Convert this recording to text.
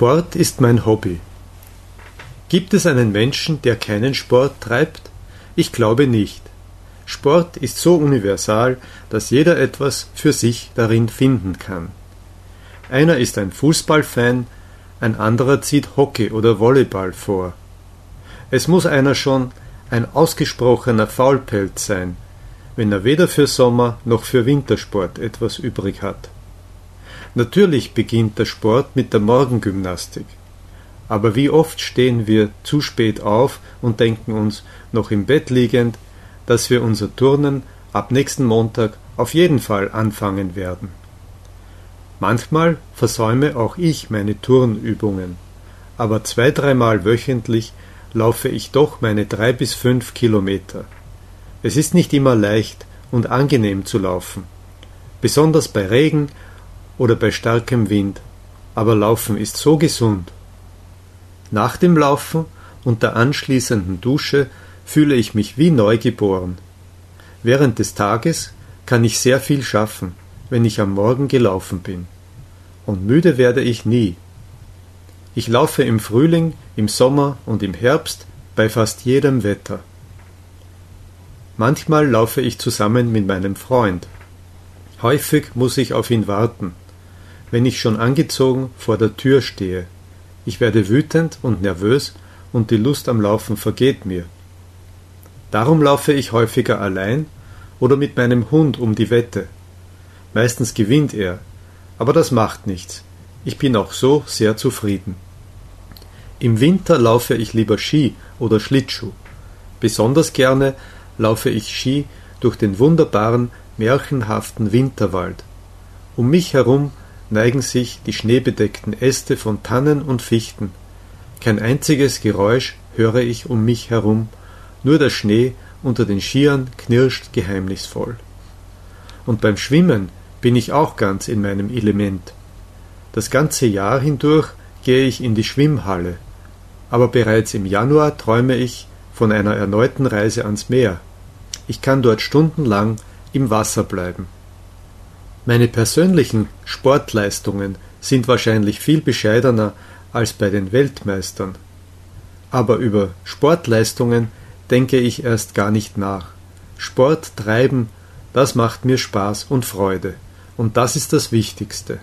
Sport ist mein Hobby. Gibt es einen Menschen, der keinen Sport treibt? Ich glaube nicht. Sport ist so universal, dass jeder etwas für sich darin finden kann. Einer ist ein Fußballfan, ein anderer zieht Hockey oder Volleyball vor. Es muss einer schon ein ausgesprochener Faulpelz sein, wenn er weder für Sommer noch für Wintersport etwas übrig hat. Natürlich beginnt der Sport mit der Morgengymnastik. Aber wie oft stehen wir zu spät auf und denken uns, noch im Bett liegend, dass wir unser Turnen ab nächsten Montag auf jeden Fall anfangen werden. Manchmal versäume auch ich meine Turnübungen, aber zwei, dreimal wöchentlich laufe ich doch meine drei bis fünf Kilometer. Es ist nicht immer leicht und angenehm zu laufen, besonders bei Regen oder bei starkem Wind, aber Laufen ist so gesund. Nach dem Laufen und der anschließenden Dusche fühle ich mich wie neu geboren. Während des Tages kann ich sehr viel schaffen, wenn ich am Morgen gelaufen bin. Und müde werde ich nie. Ich laufe im Frühling, im Sommer und im Herbst bei fast jedem Wetter. Manchmal laufe ich zusammen mit meinem Freund. Häufig muss ich auf ihn warten wenn ich schon angezogen vor der Tür stehe. Ich werde wütend und nervös und die Lust am Laufen vergeht mir. Darum laufe ich häufiger allein oder mit meinem Hund um die Wette. Meistens gewinnt er, aber das macht nichts. Ich bin auch so sehr zufrieden. Im Winter laufe ich lieber Ski oder Schlittschuh. Besonders gerne laufe ich Ski durch den wunderbaren, märchenhaften Winterwald. Um mich herum neigen sich die schneebedeckten Äste von Tannen und Fichten. Kein einziges Geräusch höre ich um mich herum, nur der Schnee unter den Skiern knirscht geheimnisvoll. Und beim Schwimmen bin ich auch ganz in meinem Element. Das ganze Jahr hindurch gehe ich in die Schwimmhalle, aber bereits im Januar träume ich von einer erneuten Reise ans Meer. Ich kann dort stundenlang im Wasser bleiben. Meine persönlichen Sportleistungen sind wahrscheinlich viel bescheidener als bei den Weltmeistern. Aber über Sportleistungen denke ich erst gar nicht nach. Sport treiben, das macht mir Spaß und Freude, und das ist das Wichtigste.